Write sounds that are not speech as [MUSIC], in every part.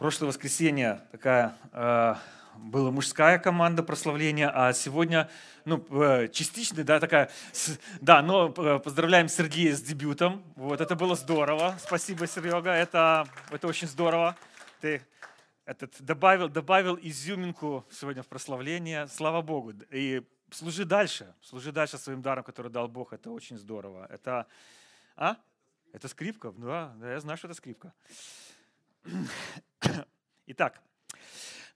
Прошлое воскресенье такая э, была мужская команда прославления, а сегодня ну, э, частичный, да, такая, с, да, но э, поздравляем Сергея с дебютом. Вот, это было здорово. Спасибо, Серега, это, это очень здорово. Ты этот, добавил, добавил изюминку сегодня в прославление. Слава Богу. И служи дальше, служи дальше своим даром, который дал Бог. Это очень здорово. Это, а? Это скрипка? Да, да, я знаю, что это скрипка. Итак,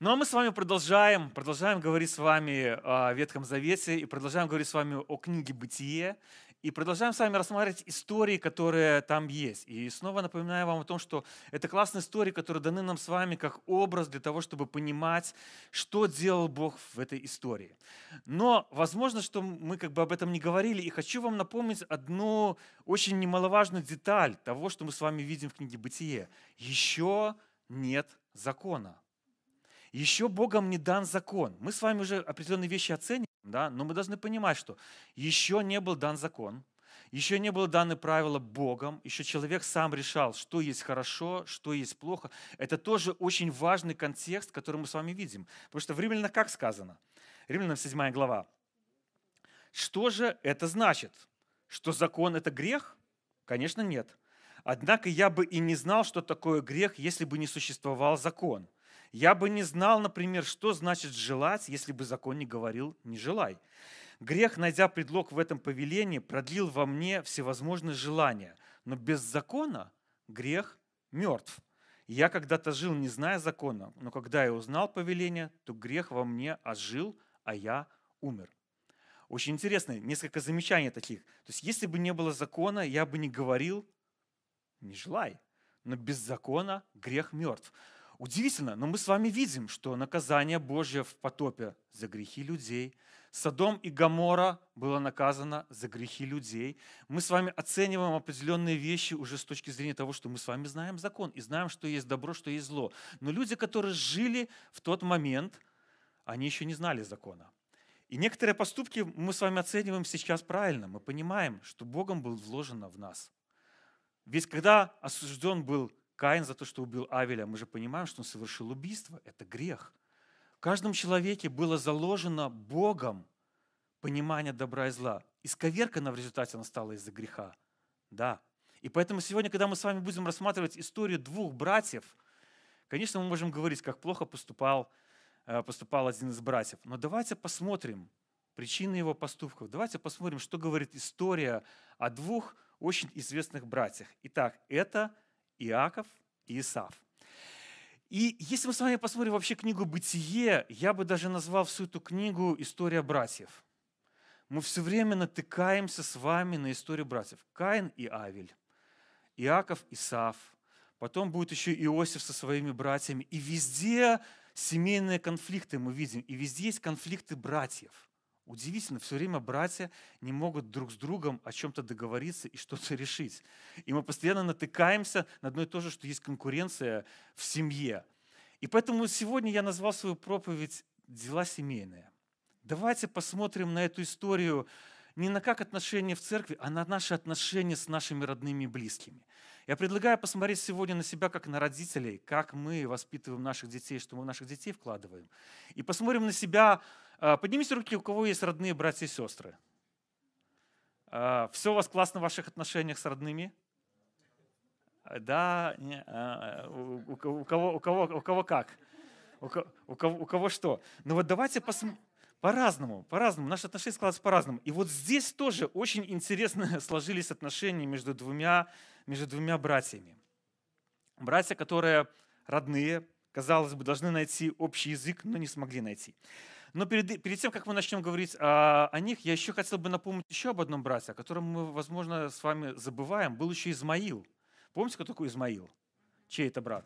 ну а мы с вами продолжаем, продолжаем говорить с вами о Ветхом Завете и продолжаем говорить с вами о книге «Бытие». И продолжаем с вами рассматривать истории, которые там есть. И снова напоминаю вам о том, что это классные истории, которые даны нам с вами как образ для того, чтобы понимать, что делал Бог в этой истории. Но возможно, что мы как бы об этом не говорили, и хочу вам напомнить одну очень немаловажную деталь того, что мы с вами видим в книге «Бытие». Еще нет закона. Еще Богом не дан закон. Мы с вами уже определенные вещи оценим, да? но мы должны понимать, что еще не был дан закон, еще не было даны правила Богом, еще человек сам решал, что есть хорошо, что есть плохо. Это тоже очень важный контекст, который мы с вами видим. Потому что в Римлянах как сказано? Римлянам 7 глава. Что же это значит? Что закон – это грех? Конечно, нет. Однако я бы и не знал, что такое грех, если бы не существовал закон. Я бы не знал, например, что значит желать, если бы закон не говорил «не желай». Грех, найдя предлог в этом повелении, продлил во мне всевозможные желания. Но без закона грех мертв. Я когда-то жил, не зная закона, но когда я узнал повеление, то грех во мне ожил, а я умер. Очень интересно, несколько замечаний таких. То есть, если бы не было закона, я бы не говорил, не желай. Но без закона грех мертв. Удивительно, но мы с вами видим, что наказание Божье в потопе за грехи людей, Содом и Гамора было наказано за грехи людей. Мы с вами оцениваем определенные вещи уже с точки зрения того, что мы с вами знаем закон и знаем, что есть добро, что есть зло. Но люди, которые жили в тот момент, они еще не знали закона. И некоторые поступки мы с вами оцениваем сейчас правильно. Мы понимаем, что Богом был вложено в нас. Ведь когда осужден был Каин за то, что убил Авеля, мы же понимаем, что он совершил убийство. Это грех. В каждом человеке было заложено Богом понимание добра и зла. Исковеркана в результате она стала из-за греха. Да. И поэтому сегодня, когда мы с вами будем рассматривать историю двух братьев, конечно, мы можем говорить, как плохо поступал, э, поступал один из братьев. Но давайте посмотрим причины его поступков. Давайте посмотрим, что говорит история о двух очень известных братьях. Итак, это Иаков и Исав. И если мы с вами посмотрим вообще книгу «Бытие», я бы даже назвал всю эту книгу «История братьев». Мы все время натыкаемся с вами на историю братьев. Каин и Авель, Иаков и Исав, потом будет еще Иосиф со своими братьями. И везде семейные конфликты мы видим, и везде есть конфликты братьев – Удивительно, все время братья не могут друг с другом о чем-то договориться и что-то [LAUGHS] решить. И мы постоянно натыкаемся на одно и то же, что есть конкуренция в семье. И поэтому сегодня я назвал свою проповедь «Дела семейные». Давайте посмотрим на эту историю не на как отношения в церкви, а на наши отношения с нашими родными и близкими. Я предлагаю посмотреть сегодня на себя как на родителей, как мы воспитываем наших детей, что мы в наших детей вкладываем. И посмотрим на себя а, поднимите руки, у кого есть родные братья и сестры. А, Все у вас классно в ваших отношениях с родными? Да, не, а, у, у, кого, у, кого, у кого как? У, у, кого, у кого что? Ну вот давайте посмотрим. По-разному, по-разному. Наши отношения складываются по-разному. И вот здесь тоже очень интересно [LAUGHS] сложились отношения между двумя, между двумя братьями. Братья, которые родные, казалось бы, должны найти общий язык, но не смогли найти. Но перед, перед тем, как мы начнем говорить о, о них, я еще хотел бы напомнить еще об одном брате, о котором мы, возможно, с вами забываем. Был еще Измаил. Помните, кто такой Измаил? Чей это брат?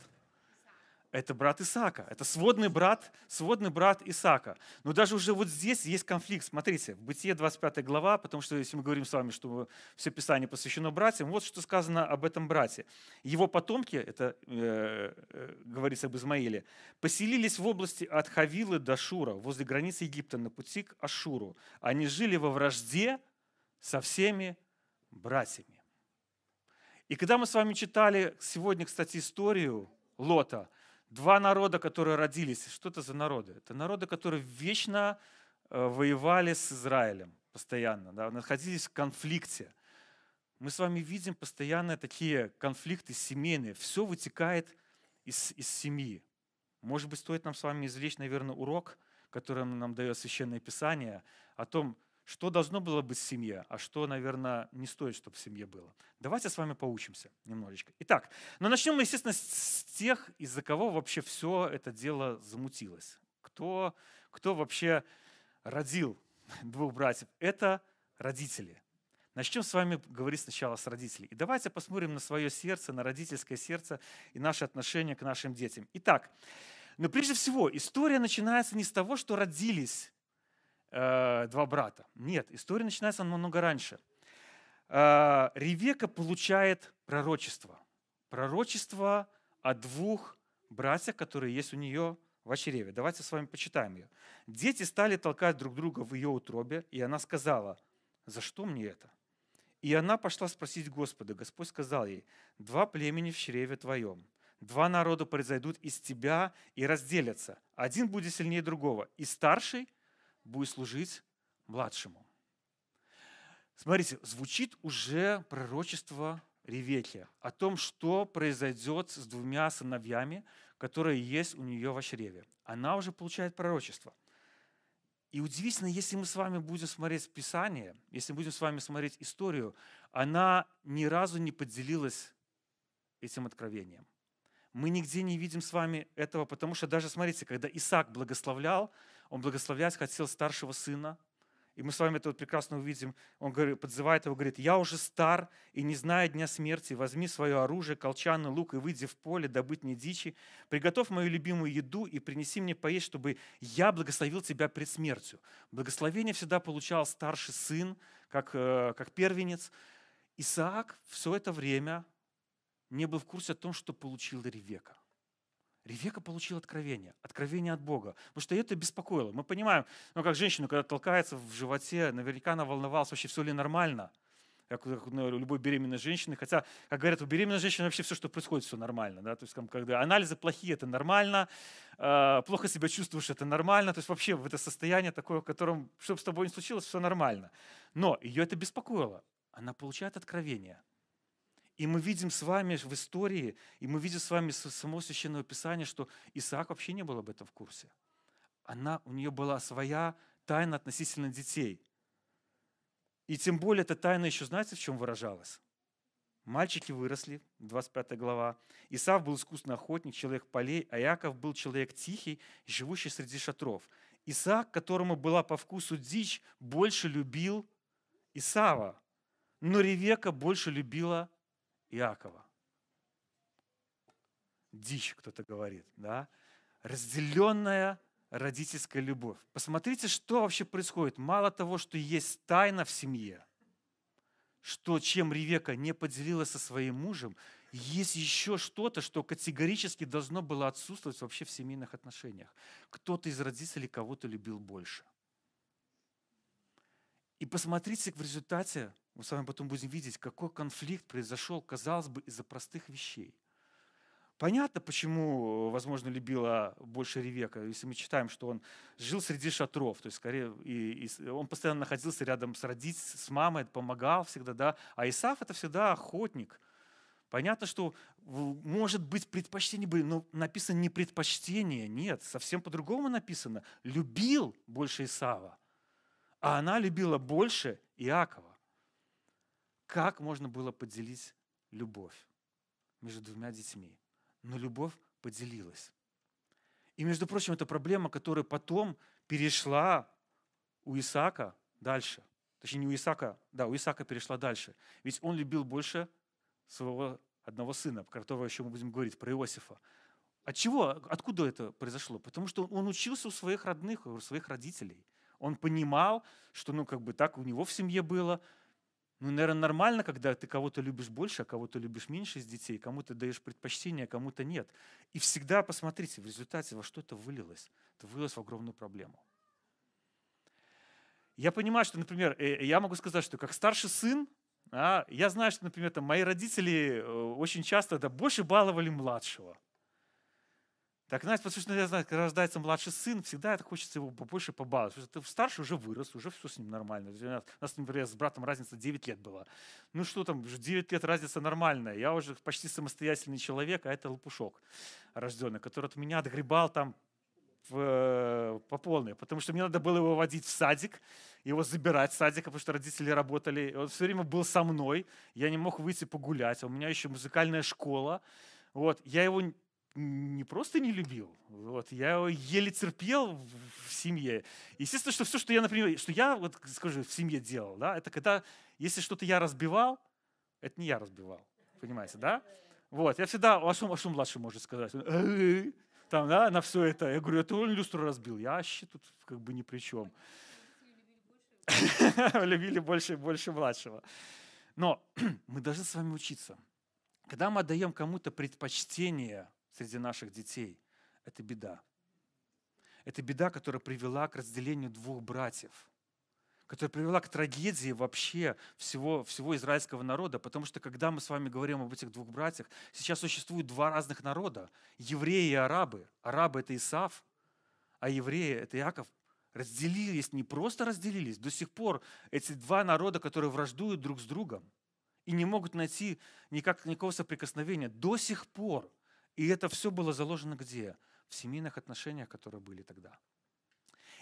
Это брат Исаака. Это сводный брат, сводный брат Исаака. Но даже уже вот здесь есть конфликт. Смотрите, в Бытие 25 глава, потому что если мы говорим с вами, что все Писание посвящено братьям, вот что сказано об этом брате. Его потомки, это э, э, говорится об Измаиле, поселились в области от Хавилы до Шура, возле границы Египта, на пути к Ашуру. Они жили во вражде со всеми братьями. И когда мы с вами читали сегодня, кстати, историю Лота, Два народа, которые родились. Что это за народы? Это народы, которые вечно э, воевали с Израилем постоянно, да, находились в конфликте. Мы с вами видим постоянно такие конфликты семейные. Все вытекает из, из семьи. Может быть, стоит нам с вами извлечь, наверное, урок, который нам дает Священное Писание, о том, что должно было быть в семье, а что, наверное, не стоит, чтобы в семье было. Давайте с вами поучимся немножечко. Итак, но начнем мы, естественно, с тех, из-за кого вообще все это дело замутилось. Кто, кто вообще родил [LAUGHS] двух братьев? Это родители. Начнем с вами говорить сначала с родителей. И давайте посмотрим на свое сердце, на родительское сердце и наше отношение к нашим детям. Итак, но прежде всего, история начинается не с того, что родились э, два брата. Нет, история начинается намного раньше. Э, Ревека получает пророчество. Пророчество о двух братьях, которые есть у нее в чреве. Давайте с вами почитаем ее. Дети стали толкать друг друга в ее утробе, и она сказала, за что мне это? И она пошла спросить Господа. Господь сказал ей, два племени в чреве твоем. Два народа произойдут из тебя и разделятся. Один будет сильнее другого. И старший будет служить младшему. Смотрите, звучит уже пророчество Ревеки о том, что произойдет с двумя сыновьями, которые есть у нее в чреве. Она уже получает пророчество. И удивительно, если мы с вами будем смотреть Писание, если мы будем с вами смотреть историю, она ни разу не поделилась этим откровением. Мы нигде не видим с вами этого, потому что даже, смотрите, когда Исаак благословлял, он благословлять хотел старшего сына, и мы с вами это вот прекрасно увидим. Он говорит, подзывает его, говорит, «Я уже стар и не знаю дня смерти. Возьми свое оружие, колчан и лук, и выйди в поле, добыть мне дичи. Приготовь мою любимую еду и принеси мне поесть, чтобы я благословил тебя пред смертью». Благословение всегда получал старший сын, как, э, как первенец. Исаак все это время не был в курсе о том, что получил Ревека. Ревека получила откровение, откровение от Бога, потому что это беспокоило. Мы понимаем, ну как женщину, когда толкается в животе, наверняка она волновалась, вообще все ли нормально, как у любой беременной женщины. Хотя, как говорят, у беременной женщины вообще все, что происходит, все нормально. Да? То есть, когда анализы плохие, это нормально, а, плохо себя чувствуешь, это нормально. То есть вообще в это состояние такое, в котором, что бы с тобой не случилось, все нормально. Но ее это беспокоило. Она получает откровение – и мы видим с вами в истории, и мы видим с вами само Священного Писания, что Исаак вообще не был об этом в курсе. Она, у нее была своя тайна относительно детей. И тем более эта тайна еще, знаете, в чем выражалась? Мальчики выросли, 25 глава. Исав был искусный охотник, человек полей, а Яков был человек тихий, живущий среди шатров. Исаак, которому была по вкусу дичь, больше любил Исава, но Ревека больше любила Иакова. Дичь, кто-то говорит, да? Разделенная родительская любовь. Посмотрите, что вообще происходит. Мало того, что есть тайна в семье, что чем Ревека не поделилась со своим мужем, есть еще что-то, что категорически должно было отсутствовать вообще в семейных отношениях. Кто-то из родителей кого-то любил больше. И посмотрите в результате, мы с вами потом будем видеть, какой конфликт произошел, казалось бы, из-за простых вещей. Понятно, почему, возможно, любила больше Ревека, если мы читаем, что он жил среди шатров, то есть скорее и, и он постоянно находился рядом с родителями, с мамой, помогал всегда, да. А Исаф это всегда охотник. Понятно, что может быть предпочтение, но написано не предпочтение, нет, совсем по-другому написано. Любил больше Исава, а она любила больше Иакова. Как можно было поделить любовь между двумя детьми? Но любовь поделилась. И, между прочим, это проблема, которая потом перешла у Исаака дальше. Точнее, не у Исаака, да, у Исаака перешла дальше. Ведь он любил больше своего одного сына, про которого еще мы будем говорить, про Иосифа. От чего, откуда это произошло? Потому что он учился у своих родных, у своих родителей. Он понимал, что ну, как бы так у него в семье было, ну, наверное, нормально, когда ты кого-то любишь больше, а кого-то любишь меньше из детей, кому-то даешь предпочтение, а кому-то нет. И всегда посмотрите, в результате во что это вылилось. Это вылилось в огромную проблему. Я понимаю, что, например, э, я могу сказать, что как старший сын, а, я знаю, что, например, там, мои родители э, очень часто да, больше баловали младшего. Так, знаете, потому что, знаю, когда рождается младший сын, всегда это хочется его побольше побаловать. Потому что ты старший уже вырос, уже все с ним нормально. У нас, например, с братом разница 9 лет была. Ну что там, уже 9 лет разница нормальная. Я уже почти самостоятельный человек, а это лопушок рожденный, который от меня отгребал там в, по полной. Потому что мне надо было его водить в садик, его забирать с садика, потому что родители работали. Он все время был со мной. Я не мог выйти погулять. А у меня еще музыкальная школа. Вот. Я его не просто не любил, вот, я его еле терпел в, в семье. Естественно, что все, что я, например, что я, вот скажу, в семье делал, да, это когда, если что-то я разбивал, это не я разбивал, понимаете, да? Вот, я всегда, а что, а что младший может сказать? Там, да, на все это. Я говорю, это он люстру разбил. Я вообще тут как бы ни при чем. [LAUGHS] Любили больше и больше младшего. Но [CLEARS THROAT] мы должны с вами учиться. Когда мы отдаем кому-то предпочтение среди наших детей. Это беда. Это беда, которая привела к разделению двух братьев, которая привела к трагедии вообще всего, всего израильского народа, потому что когда мы с вами говорим об этих двух братьях, сейчас существует два разных народа, евреи и арабы. Арабы – это Исав, а евреи – это Иаков. Разделились, не просто разделились, до сих пор эти два народа, которые враждуют друг с другом и не могут найти никак, никакого соприкосновения, до сих пор – и это все было заложено где? В семейных отношениях, которые были тогда.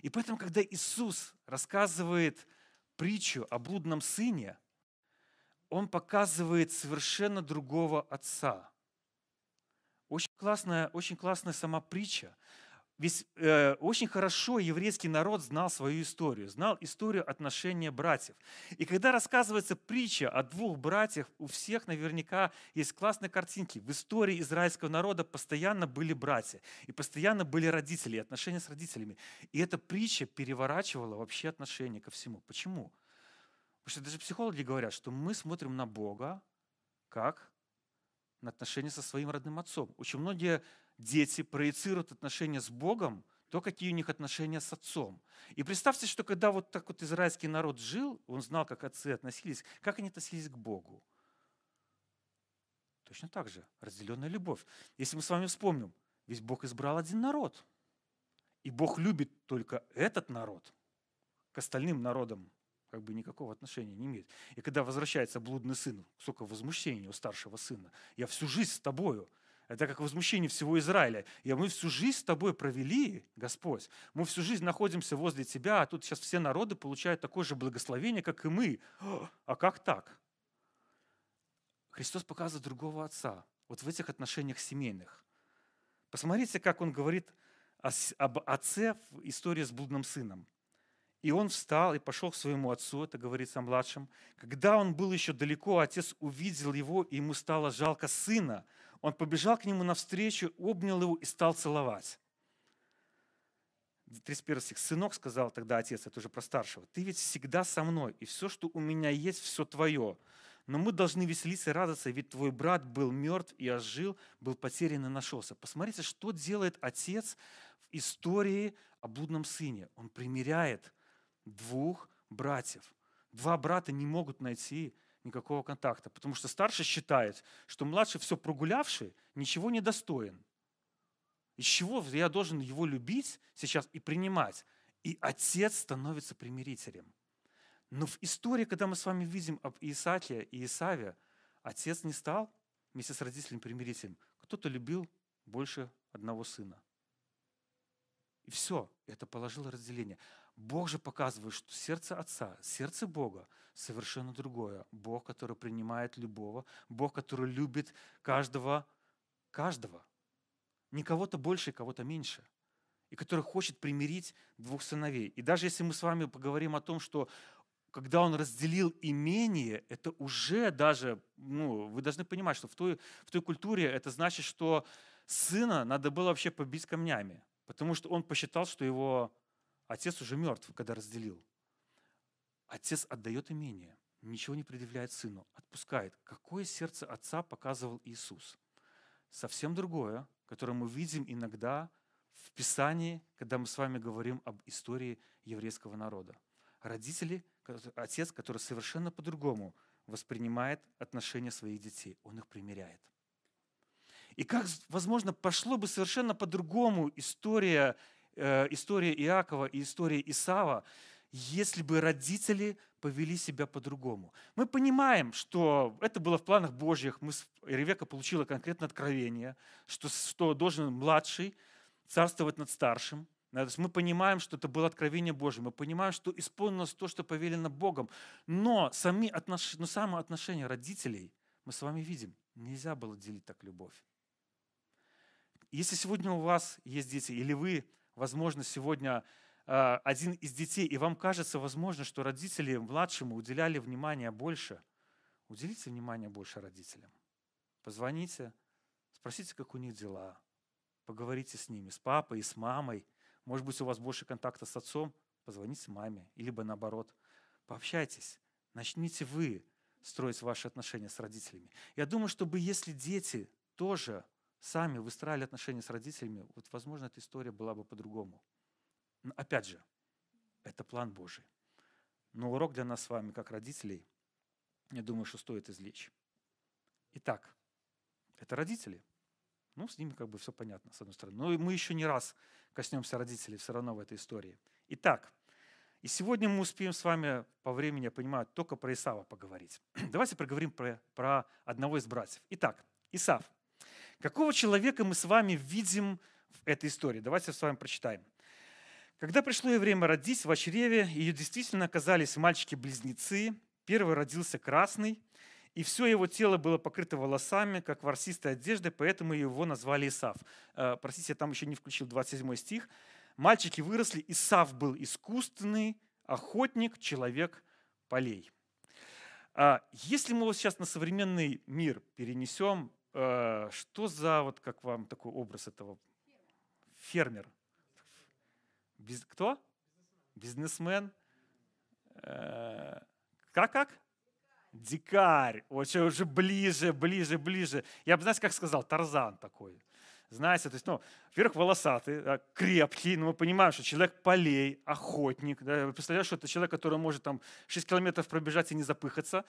И поэтому, когда Иисус рассказывает притчу о блудном сыне, он показывает совершенно другого отца. Очень классная, очень классная сама притча. Ведь э, очень хорошо еврейский народ знал свою историю, знал историю отношения братьев. И когда рассказывается притча о двух братьях, у всех наверняка есть классные картинки. В истории израильского народа постоянно были братья, и постоянно были родители, отношения с родителями. И эта притча переворачивала вообще отношения ко всему. Почему? Потому что даже психологи говорят, что мы смотрим на Бога как на отношения со своим родным отцом. Очень многие дети проецируют отношения с Богом, то, какие у них отношения с отцом. И представьте, что когда вот так вот израильский народ жил, он знал, как отцы относились, как они относились к Богу. Точно так же, разделенная любовь. Если мы с вами вспомним, ведь Бог избрал один народ. И Бог любит только этот народ. К остальным народам как бы никакого отношения не имеет. И когда возвращается блудный сын, сколько возмущения у старшего сына. Я всю жизнь с тобою. Это как возмущение всего Израиля. И мы всю жизнь с тобой провели, Господь. Мы всю жизнь находимся возле тебя, а тут сейчас все народы получают такое же благословение, как и мы. А как так? Христос показывает другого отца. Вот в этих отношениях семейных. Посмотрите, как он говорит об отце в истории с блудным сыном. И он встал и пошел к своему отцу, это говорится о младшем. Когда он был еще далеко, отец увидел его, и ему стало жалко сына, он побежал к нему навстречу, обнял его и стал целовать. 31 стих. «Сынок, — сказал тогда отец, это уже про старшего, — ты ведь всегда со мной, и все, что у меня есть, все твое. Но мы должны веселиться и радоваться, ведь твой брат был мертв и ожил, был потерян и нашелся». Посмотрите, что делает отец в истории о блудном сыне. Он примиряет двух братьев. Два брата не могут найти никакого контакта, потому что старший считает, что младший все прогулявший ничего не достоин. Из чего я должен его любить сейчас и принимать? И отец становится примирителем. Но в истории, когда мы с вами видим об Исааке и Исаве, отец не стал вместе с родителями примирителем. Кто-то любил больше одного сына. И все, это положило разделение. Бог же показывает, что сердце Отца, сердце Бога совершенно другое. Бог, который принимает любого, Бог, который любит каждого, каждого. Не кого-то больше, кого-то меньше. И который хочет примирить двух сыновей. И даже если мы с вами поговорим о том, что когда он разделил имение, это уже даже, ну, вы должны понимать, что в той, в той культуре это значит, что сына надо было вообще побить камнями, потому что он посчитал, что его Отец уже мертв, когда разделил. Отец отдает имение, ничего не предъявляет сыну, отпускает. Какое сердце отца показывал Иисус? Совсем другое, которое мы видим иногда в Писании, когда мы с вами говорим об истории еврейского народа. Родители, отец, который совершенно по-другому воспринимает отношения своих детей, он их примиряет. И как, возможно, пошло бы совершенно по-другому история, история Иакова и история Исава, если бы родители повели себя по-другому. Мы понимаем, что это было в планах Божьих. Мы, Ревека получила конкретное откровение, что, что должен младший царствовать над старшим. То есть мы понимаем, что это было откровение Божье, мы понимаем, что исполнилось то, что повелено Богом. Но, сами отнош... но самое отношение родителей мы с вами видим. Нельзя было делить так любовь. Если сегодня у вас есть дети, или вы, возможно, сегодня э, один из детей, и вам кажется, возможно, что родители младшему уделяли внимание больше, уделите внимание больше родителям. Позвоните, спросите, как у них дела, поговорите с ними, с папой и с мамой. Может быть, у вас больше контакта с отцом, позвоните маме, либо наоборот. Пообщайтесь, начните вы строить ваши отношения с родителями. Я думаю, чтобы если дети тоже сами выстраивали отношения с родителями, вот, возможно, эта история была бы по-другому. Но, опять же, это план Божий. Но урок для нас с вами, как родителей, я думаю, что стоит извлечь. Итак, это родители. Ну, с ними как бы все понятно, с одной стороны. Но мы еще не раз коснемся родителей все равно в этой истории. Итак, и сегодня мы успеем с вами по времени, я понимаю, только про Исава поговорить. [CLEARS THROAT] Давайте поговорим про, про одного из братьев. Итак, Исав. Какого человека мы с вами видим в этой истории? Давайте с вами прочитаем. Когда пришло ей время родить в чреве, ее действительно оказались мальчики-близнецы. Первый родился красный, и все его тело было покрыто волосами, как ворсистой одеждой, поэтому его назвали Исав. Э, простите, я там еще не включил 27 стих. Мальчики выросли, Исав был искусственный охотник, человек полей. А если мы вот сейчас на современный мир перенесем Э, что за, вот как вам такой образ этого? Фермер. Без, кто? Бизнесмен. Э, как, как? Дикарь. Очень уже ближе, ближе, ближе. Я бы, знаете, как сказал, Тарзан такой знаете, то есть, ну, во-первых, волосатый, да, крепкий, но мы понимаем, что человек полей, охотник, да, вы представляете, что это человек, который может там 6 километров пробежать и не запыхаться,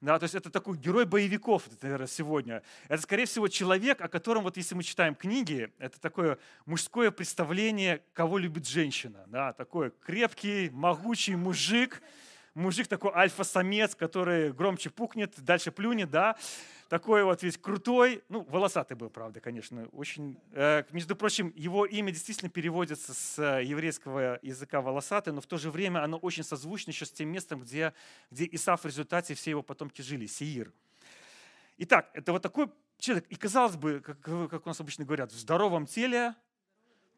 да, то есть это такой герой боевиков, наверное, сегодня. Это, скорее всего, человек, о котором, вот если мы читаем книги, это такое мужское представление, кого любит женщина, да, такой крепкий, могучий мужик, мужик такой альфа-самец, который громче пукнет, дальше плюнет, да, такой вот весь крутой, ну, волосатый был, правда, конечно, очень. Э, между прочим, его имя действительно переводится с еврейского языка волосатый, но в то же время оно очень созвучно еще с тем местом, где, где Исаф в результате все его потомки жили, Сеир. Итак, это вот такой человек, и казалось бы, как, как у нас обычно говорят, в здоровом теле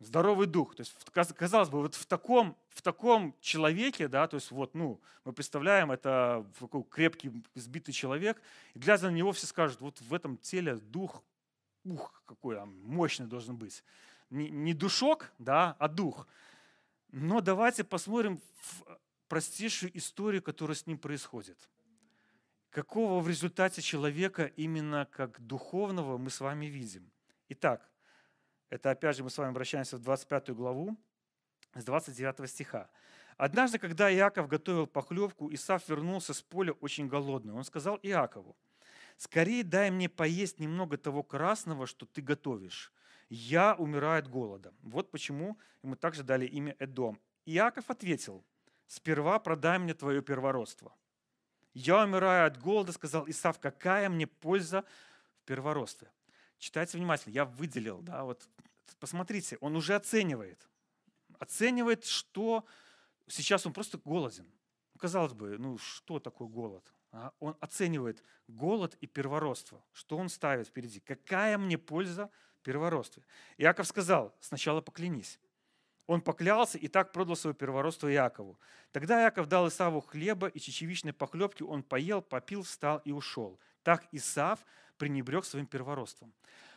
здоровый дух. То есть, казалось бы, вот в таком, в таком человеке, да, то есть вот, ну, мы представляем, это такой крепкий, сбитый человек, и глядя на него, все скажут, вот в этом теле дух, ух, какой он мощный должен быть. Не, не душок, да, а дух. Но давайте посмотрим в простейшую историю, которая с ним происходит. Какого в результате человека именно как духовного мы с вами видим. Итак, это опять же мы с вами обращаемся в 25 главу с 29 стиха. Однажды, когда Иаков готовил похлебку, Исаф вернулся с поля очень голодный. Он сказал Иакову, «Скорее дай мне поесть немного того красного, что ты готовишь. Я умираю от голода». Вот почему ему также дали имя Эдом. Иаков ответил, «Сперва продай мне твое первородство». «Я умираю от голода», сказал Исаф, «какая мне польза в первородстве?» Читайте внимательно, я выделил, да, вот посмотрите, он уже оценивает. Оценивает, что сейчас он просто голоден. Казалось бы, ну что такое голод? А? Он оценивает голод и первородство. Что он ставит впереди? Какая мне польза первородстве? Иаков сказал, сначала поклянись. Он поклялся и так продал свое первородство Иакову. Тогда Иаков дал Исаву хлеба и чечевичной похлебки, он поел, попил, встал и ушел. Так Исав пренебрег своим первородством.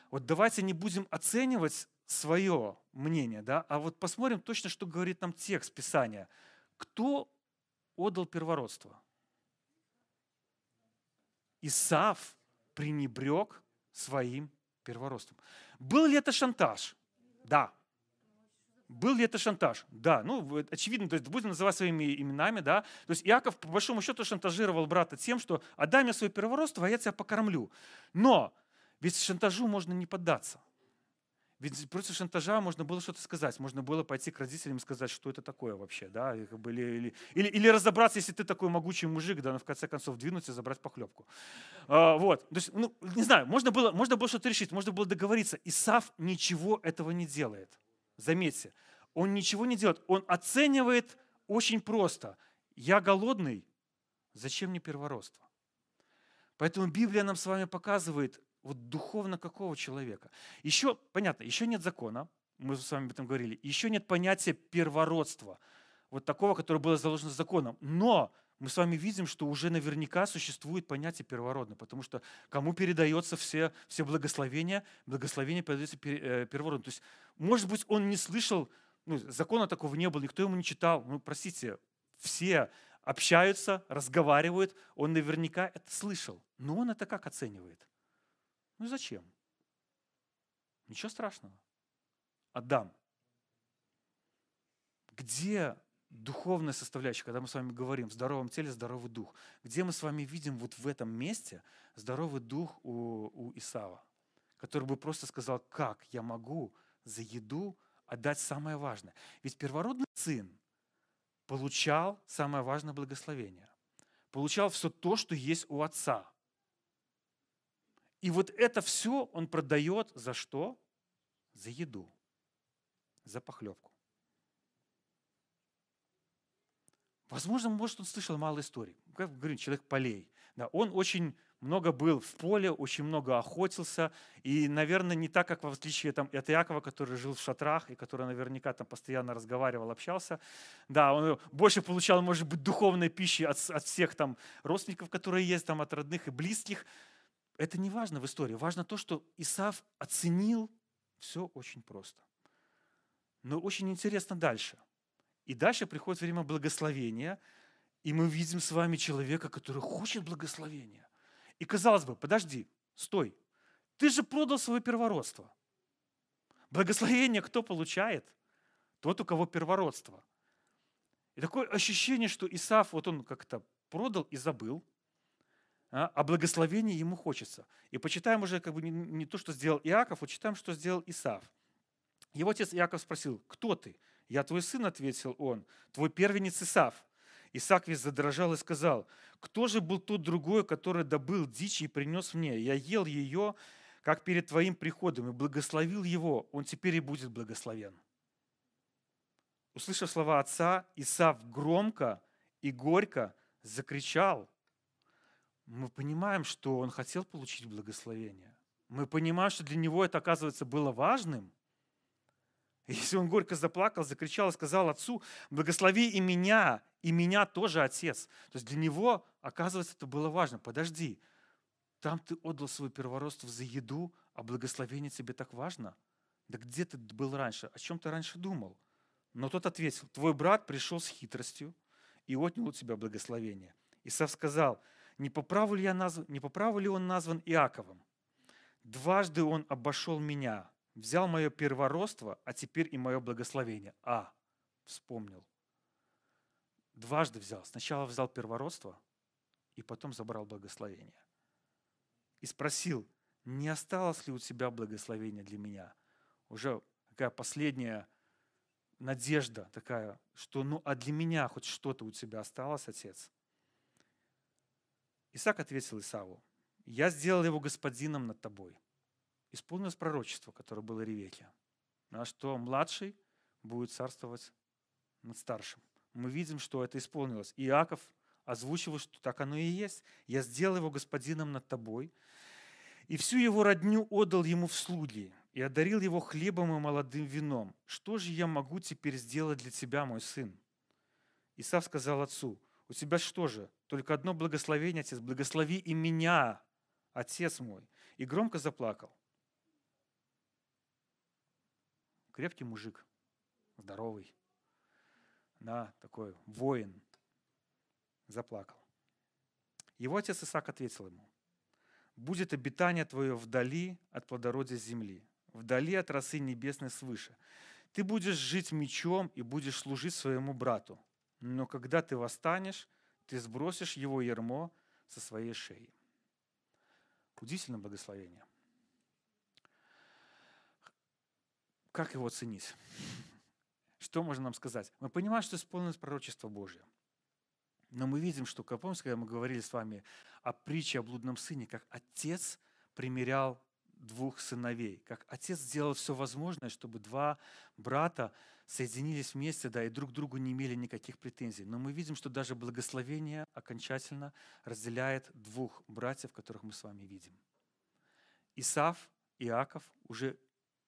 Вот давайте не будем оценивать свое мнение, да, а вот посмотрим точно, что говорит нам текст Писания. Кто отдал первородство? Исав пренебрег своим первородством. Был ли это шантаж? Да. Был ли это шантаж? Да, ну, очевидно, то есть будем называть своими именами, да. То есть Иаков, по большому счету, шантажировал брата тем, что отдай мне свое первородство, а я тебя покормлю. Но Ведь шантажу можно не поддаться. Ведь против шантажа можно было что-то сказать. Можно было пойти к родителям и сказать, что это такое вообще. Да? Или, или, или, или разобраться, если ты такой могучий мужик, да, но в конце концов двинуть и забрать похлебку. А, вот. То есть, ну, не знаю, можно было, можно было что-то решить, можно было договориться. Исав ничего этого не делает. Заметьте, он ничего не делает. Он оценивает очень просто. Я голодный, зачем мне первородство? Поэтому Библия нам с вами показывает, вот духовно какого человека. Еще, понятно, еще нет закона, мы с вами об этом говорили, еще нет понятия первородства, вот такого, которое было заложено законом. Но мы с вами видим, что уже наверняка существует понятие первородное, потому что кому передается все, все благословения, благословение передается э, первородно. То есть, может быть, он не слышал, ну, закона такого не было, никто ему не читал. Ну, простите, все общаются, разговаривают, он наверняка это слышал. Но он это как оценивает? Ну зачем? Ничего страшного. Адам. Где духовная составляющая, когда мы с вами говорим в здоровом теле, здоровый дух? Где мы с вами видим вот в этом месте здоровый дух у, у Исава, который бы просто сказал, как я могу за еду отдать самое важное? Ведь первородный сын получал самое важное благословение. Получал все то, что есть у отца – и вот это все он продает за что? За еду, за похлебку. Возможно, может, он слышал мало историй. Как говорю, человек полей. Да, он очень много был в поле, очень много охотился. И, наверное, не так, как в отличие там, от Иакова, который жил в шатрах и который наверняка там постоянно разговаривал, общался. Да, он больше получал, может быть, духовной пищи от, от всех там родственников, которые есть, там, от родных и близких. Это не важно в истории. Важно то, что Исав оценил все очень просто. Но очень интересно дальше. И дальше приходит время благословения, и мы видим с вами человека, который хочет благословения. И казалось бы, подожди, стой, ты же продал свое первородство. Благословение кто получает? Тот, у кого первородство. И такое ощущение, что Исаф, вот он как-то продал и забыл – а, а благословения ему хочется. И почитаем уже как бы не, то, что сделал Иаков, а читаем, что сделал Исав. Его отец Иаков спросил, кто ты? Я твой сын, ответил он, твой первенец Исав. Исаак весь задрожал и сказал, кто же был тот другой, который добыл дичь и принес мне? Я ел ее, как перед твоим приходом, и благословил его, он теперь и будет благословен. Услышав слова отца, Исав громко и горько закричал – мы понимаем, что он хотел получить благословение. Мы понимаем, что для него это, оказывается, было важным. Если он горько заплакал, закричал и сказал отцу, благослови и меня, и меня тоже, отец. То есть для него, оказывается, это было важно. Подожди, там ты отдал свой первородство за еду, а благословение тебе так важно? Да где ты был раньше? О чем ты раньше думал? Но тот ответил, твой брат пришел с хитростью и отнял у тебя благословение. Исав сказал, не по праву ли, я назв... не по праву ли он назван Иаковом? Дважды он обошел меня, взял мое первородство, а теперь и мое благословение. А, вспомнил. Дважды взял. Сначала взял первородство, и потом забрал благословение. И спросил, не осталось ли у тебя благословения для меня? Уже такая последняя надежда такая, что ну а для меня хоть что-то у тебя осталось, отец? Исаак ответил Исаву, «Я сделал его господином над тобой». Исполнилось пророчество, которое было Ревеке, что младший будет царствовать над старшим. Мы видим, что это исполнилось. Иаков озвучивал, что так оно и есть. «Я сделал его господином над тобой, и всю его родню отдал ему в слуги, и одарил его хлебом и молодым вином. Что же я могу теперь сделать для тебя, мой сын?» Исав сказал отцу, у тебя что же? Только одно благословение, Отец. Благослови и меня, Отец мой. И громко заплакал. Крепкий мужик, здоровый. Да, такой воин. Заплакал. Его отец Исаак ответил ему, «Будет обитание твое вдали от плодородия земли, вдали от росы небесной свыше. Ты будешь жить мечом и будешь служить своему брату, но когда ты восстанешь, ты сбросишь его ермо со своей шеи. Удивительное благословение. Как его ценить? Что можно нам сказать? Мы понимаем, что исполнилось пророчество Божье. Но мы видим, что, как помните, когда мы говорили с вами о притче о блудном сыне, как отец примерял двух сыновей, как отец сделал все возможное, чтобы два брата соединились вместе, да, и друг другу не имели никаких претензий. Но мы видим, что даже благословение окончательно разделяет двух братьев, которых мы с вами видим. Исав, Иаков уже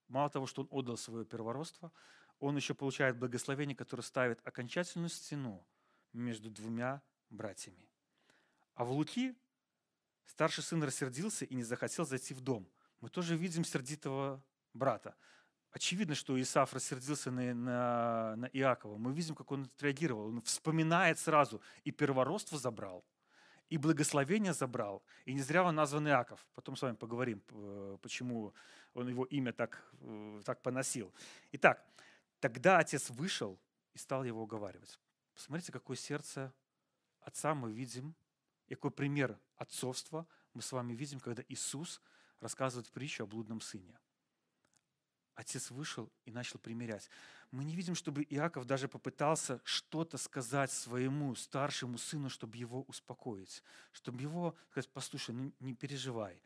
мало того, что он отдал свое первородство, он еще получает благословение, которое ставит окончательную стену между двумя братьями. А в Луки старший сын рассердился и не захотел зайти в дом. Мы тоже видим сердитого брата. Очевидно, что Исаф рассердился на, на, на Иакова. Мы видим, как он отреагировал. Он вспоминает сразу. И первородство забрал, и благословение забрал. И не зря он назван Иаков. Потом с вами поговорим, почему он его имя так, э, так поносил. Итак, тогда отец вышел и стал его уговаривать. Посмотрите, какое сердце отца мы видим, какой пример отцовства мы с вами видим, когда Иисус рассказывает притчу о блудном сыне. Отец вышел и начал примирять. Мы не видим, чтобы Иаков даже попытался что-то сказать своему старшему сыну, чтобы его успокоить, чтобы его сказать, послушай, ну не переживай.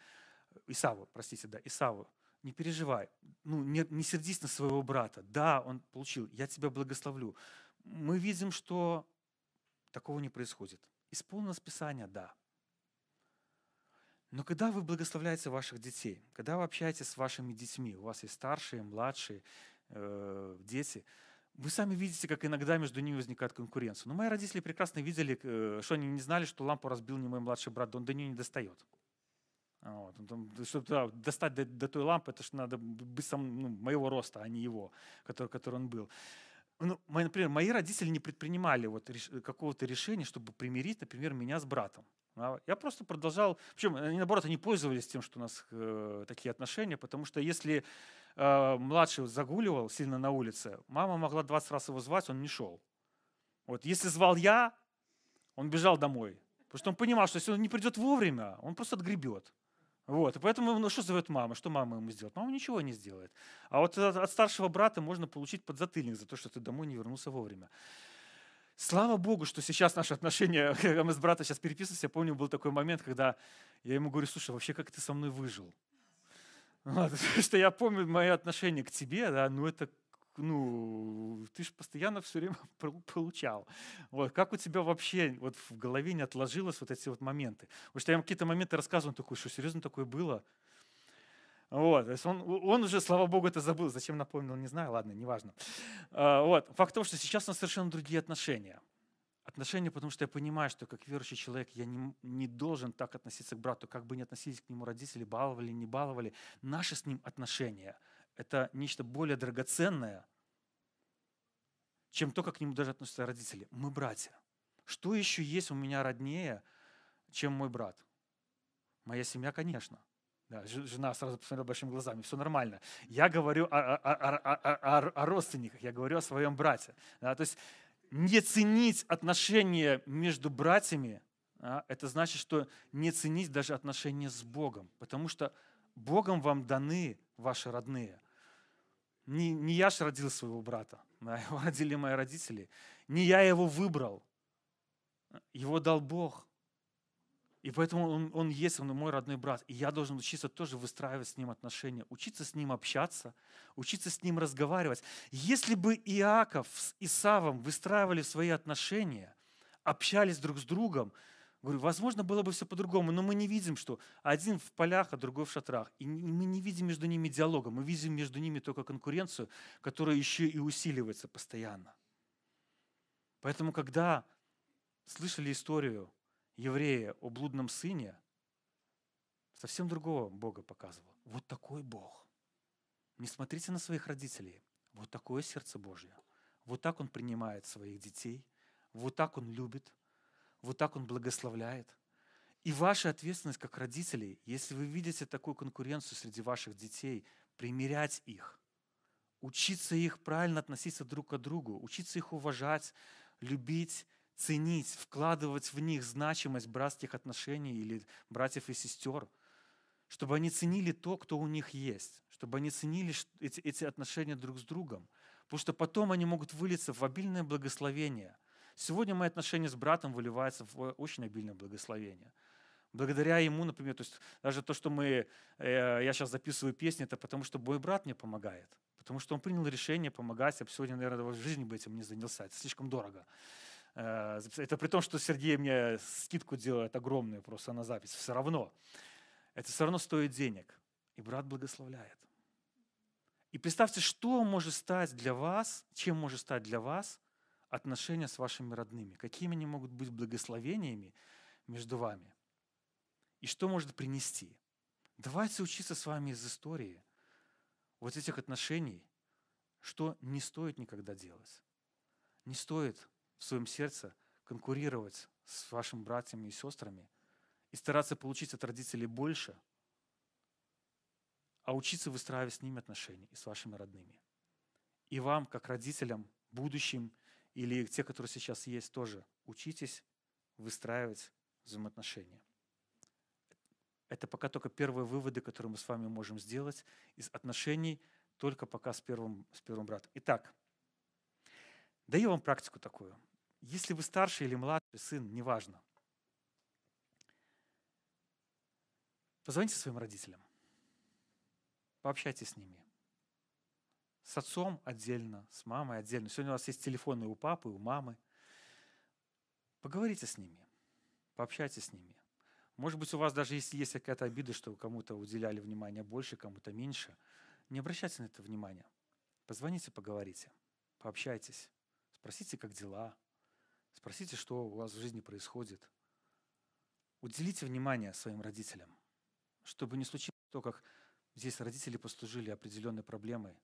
Исаву, простите, да, Исаву, не переживай, ну не, не сердись на своего брата. Да, он получил, я тебя благословлю мы видим, что такого не происходит. Исполнилось Писание, да. Но когда вы благословляете ваших детей, когда вы общаетесь с вашими детьми, у вас есть старшие, младшие э, дети, вы сами видите, как иногда между ними возникает конкуренция. Но мои родители прекрасно видели, э, что они не знали, что лампу разбил не мой младший брат, он до нее не достает. Вот. Чтобы да, достать до, до той лампы, это же надо быть сам, ну, моего роста, а не его, который, который он был ну, мои, например, мои родители не предпринимали вот какого-то решения, чтобы примирить, например, меня с братом. Я просто продолжал, причем они, наоборот, они пользовались тем, что у нас э, такие отношения, потому что если э, младший загуливал сильно на улице, мама могла 20 раз его звать, он не шел. Вот если звал я, он бежал домой, потому что он понимал, что если он не придет вовремя, он просто отгребет. Вот, и поэтому, ну что зовет мама? Что мама ему сделает? Мама ничего не сделает. А вот от, старшего брата можно получить подзатыльник за то, что ты домой не вернулся вовремя. Слава Богу, что сейчас наши отношения, [LAUGHS] когда мы с братом сейчас переписываемся, я помню, был такой момент, когда я ему говорю, слушай, вообще как ты со мной выжил? Вот, [LAUGHS] что я помню мои отношения к тебе, да, ну это ну, ты же постоянно все время [LAUGHS] получал. Вот, как у тебя вообще вот в голове не отложилось вот эти вот моменты? Потому что я какие-то моменты рассказываю, он такой, что серьезно такое было? Вот, то есть он, он уже, слава богу, это забыл. Зачем напомнил, не знаю, ладно, неважно. А, вот, факт том, что сейчас у нас совершенно другие отношения. Отношения, потому что я понимаю, что как верующий человек я не, не должен так относиться к брату, как бы не относились к нему родители, баловали, не баловали. Наши с ним отношения – это нечто более драгоценное, чем то, как к нему даже относятся родители. Мы братья. Что еще есть у меня роднее, чем мой брат? Моя семья, конечно. Да, жена сразу посмотрела большими глазами, все нормально. Я говорю о, о, о, о, о родственниках, я говорю о своем брате. Да, то есть не ценить отношения между братьями, да, это значит, что не ценить даже отношения с Богом, потому что Богом вам даны ваши родные. Не, не я же родил своего брата, да, [LAUGHS] его родили мои родители. Не я его выбрал, его дал Бог. И поэтому он, он есть, он мой родной брат. И я должен учиться тоже выстраивать с ним отношения, учиться с ним общаться, учиться с ним разговаривать. Если бы Иаков с Исавом выстраивали свои отношения, общались друг с другом, Говорю, возможно, было бы все по-другому, но мы не видим, что один в полях, а другой в шатрах. И мы не видим между ними диалога, мы видим между ними только конкуренцию, которая еще и усиливается постоянно. Поэтому, когда слышали историю еврея о блудном сыне, совсем другого Бога показывал. Вот такой Бог. Не смотрите на своих родителей. Вот такое сердце Божье. Вот так Он принимает своих детей. Вот так Он любит. Вот так Он благословляет. И ваша ответственность как родителей, если вы видите такую конкуренцию среди ваших детей, примирять их, учиться их правильно относиться друг к другу, учиться их уважать, любить, ценить, вкладывать в них значимость братских отношений или братьев и сестер, чтобы они ценили то, кто у них есть, чтобы они ценили эти, эти отношения друг с другом, потому что потом они могут вылиться в обильное благословение. Сегодня мои отношения с братом выливаются в очень обильное благословение. Благодаря ему, например, то есть даже то, что мы, э, я сейчас записываю песни, это потому что мой брат мне помогает. Потому что он принял решение помогать. Я бы сегодня, наверное, в жизни бы этим не занялся. Это слишком дорого. Э, это при том, что Сергей мне скидку делает огромную просто на запись. Все равно. Это все равно стоит денег. И брат благословляет. И представьте, что может стать для вас, чем может стать для вас отношения с вашими родными. Какими они могут быть благословениями между вами. И что может принести. Давайте учиться с вами из истории вот этих отношений, что не стоит никогда делать. Не стоит в своем сердце конкурировать с вашими братьями и сестрами и стараться получить от родителей больше, а учиться выстраивать с ними отношения и с вашими родными. И вам, как родителям, будущим или те, которые сейчас есть, тоже учитесь выстраивать взаимоотношения. Это пока только первые выводы, которые мы с вами можем сделать из отношений только пока с первым, с первым братом. Итак, даю вам практику такую. Если вы старший или младший сын, неважно. Позвоните своим родителям. Пообщайтесь с ними. С отцом отдельно, с мамой отдельно. Сегодня у вас есть телефоны у папы, у мамы. Поговорите с ними. Пообщайтесь с ними. Может быть, у вас даже если есть какая-то обида, что кому-то уделяли внимание больше, кому-то меньше, не обращайте на это внимания. Позвоните, поговорите, пообщайтесь, спросите, как дела, Спросите, что у вас в жизни происходит. Уделите внимание своим родителям, чтобы не случилось то, как здесь родители послужили определенной проблемой.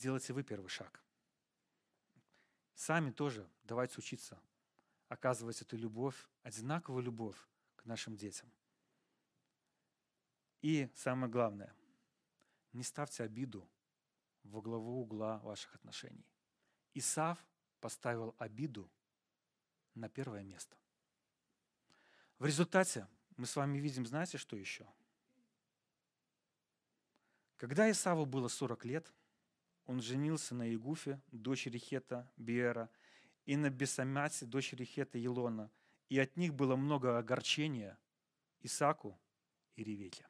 Сделайте вы первый шаг. Сами тоже давайте учиться оказывать эту любовь, одинаковую любовь к нашим детям. И самое главное, не ставьте обиду во главу угла ваших отношений. Исав поставил обиду на первое место. В результате мы с вами видим, знаете, что еще? Когда Исаву было 40 лет, он женился на Игуфе, дочери Хета Биера, и на Бесамясе, дочери Хета Елона, и от них было много огорчения Исаку и Ревете.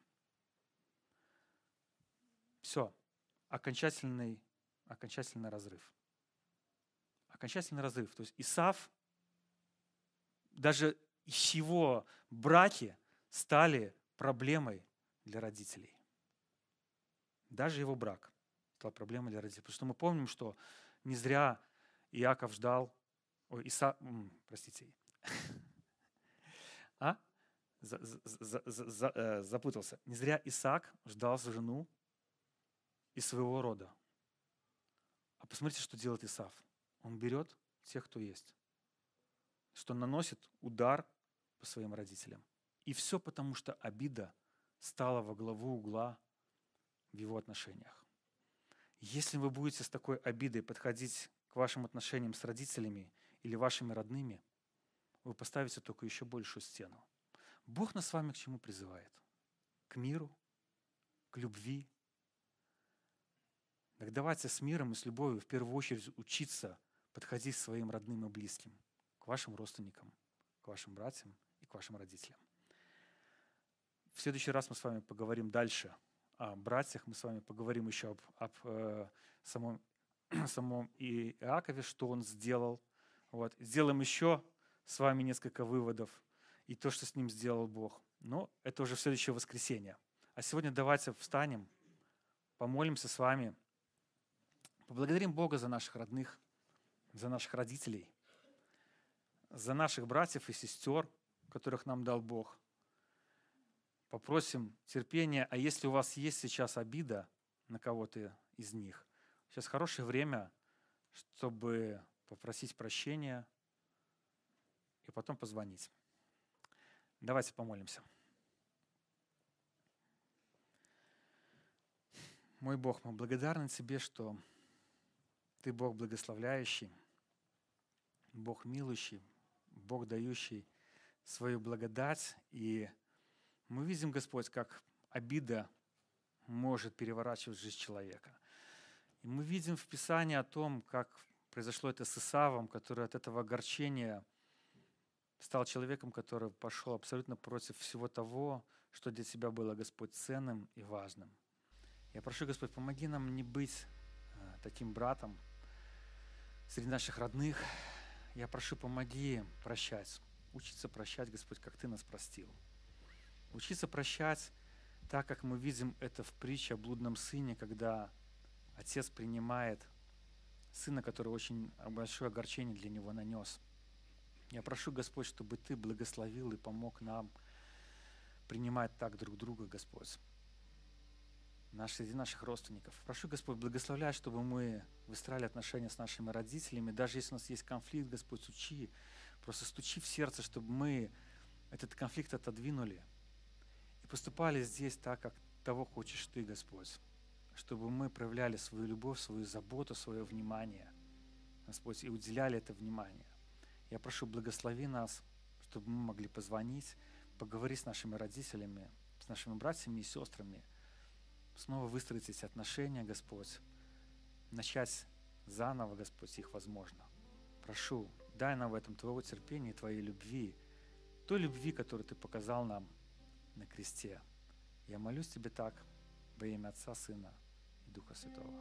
Все, окончательный, окончательный разрыв окончательный разрыв. То есть Исав, даже его браки стали проблемой для родителей. Даже его брак стал проблемой для родителей. Потому что мы помним, что не зря Иаков ждал, ой, Иса, простите, [LAUGHS] а? За, за, за, э, запутался. Не зря Исаак ждал жену из своего рода. А посмотрите, что делает Исав. Он берет тех, кто есть. Что наносит удар по своим родителям. И все потому, что обида стала во главу угла в его отношениях. Если вы будете с такой обидой подходить к вашим отношениям с родителями или вашими родными, вы поставите только еще большую стену. Бог нас с вами к чему призывает? К миру, к любви. Так давайте с миром и с любовью в первую очередь учиться подходить к своим родным и близким, к вашим родственникам, к вашим братьям и к вашим родителям. В следующий раз мы с вами поговорим дальше о братьях, мы с вами поговорим еще об, об э, самом, [CLEARS THROAT] самом Иакове, что он сделал. Вот. Сделаем еще с вами несколько выводов и то, что с ним сделал Бог. Но это уже в следующее воскресенье. А сегодня давайте встанем, помолимся с вами, поблагодарим Бога за наших родных, за наших родителей, за наших братьев и сестер, которых нам дал Бог. Попросим терпения, а если у вас есть сейчас обида на кого-то из них, сейчас хорошее время, чтобы попросить прощения и потом позвонить. Давайте помолимся. Мой Бог, мы благодарны Тебе, что Ты Бог благословляющий, Бог милующий, Бог дающий свою благодать. И мы видим, Господь, как обида может переворачивать жизнь человека. И мы видим в Писании о том, как произошло это с Исавом, который от этого огорчения стал человеком, который пошел абсолютно против всего того, что для тебя было, Господь, ценным и важным. Я прошу, Господь, помоги нам не быть э, таким братом среди наших родных. Я прошу, помоги прощать, учиться прощать, Господь, как Ты нас простил. Учиться прощать так, как мы видим это в притче о блудном сыне, когда отец принимает сына, который очень большое огорчение для него нанес. Я прошу, Господь, чтобы Ты благословил и помог нам принимать так друг друга, Господь наш, среди наших родственников. Прошу, Господь, благословляй, чтобы мы выстраивали отношения с нашими родителями. Даже если у нас есть конфликт, Господь, учи, просто стучи в сердце, чтобы мы этот конфликт отодвинули поступали здесь так, как того хочешь Ты, Господь. Чтобы мы проявляли свою любовь, свою заботу, свое внимание, Господь, и уделяли это внимание. Я прошу, благослови нас, чтобы мы могли позвонить, поговорить с нашими родителями, с нашими братьями и сестрами – снова выстроить эти отношения, Господь, начать заново, Господь, их возможно. Прошу, дай нам в этом Твоего терпения, Твоей любви, той любви, которую Ты показал нам на кресте. Я молюсь Тебе так во имя Отца, Сына и Духа Святого.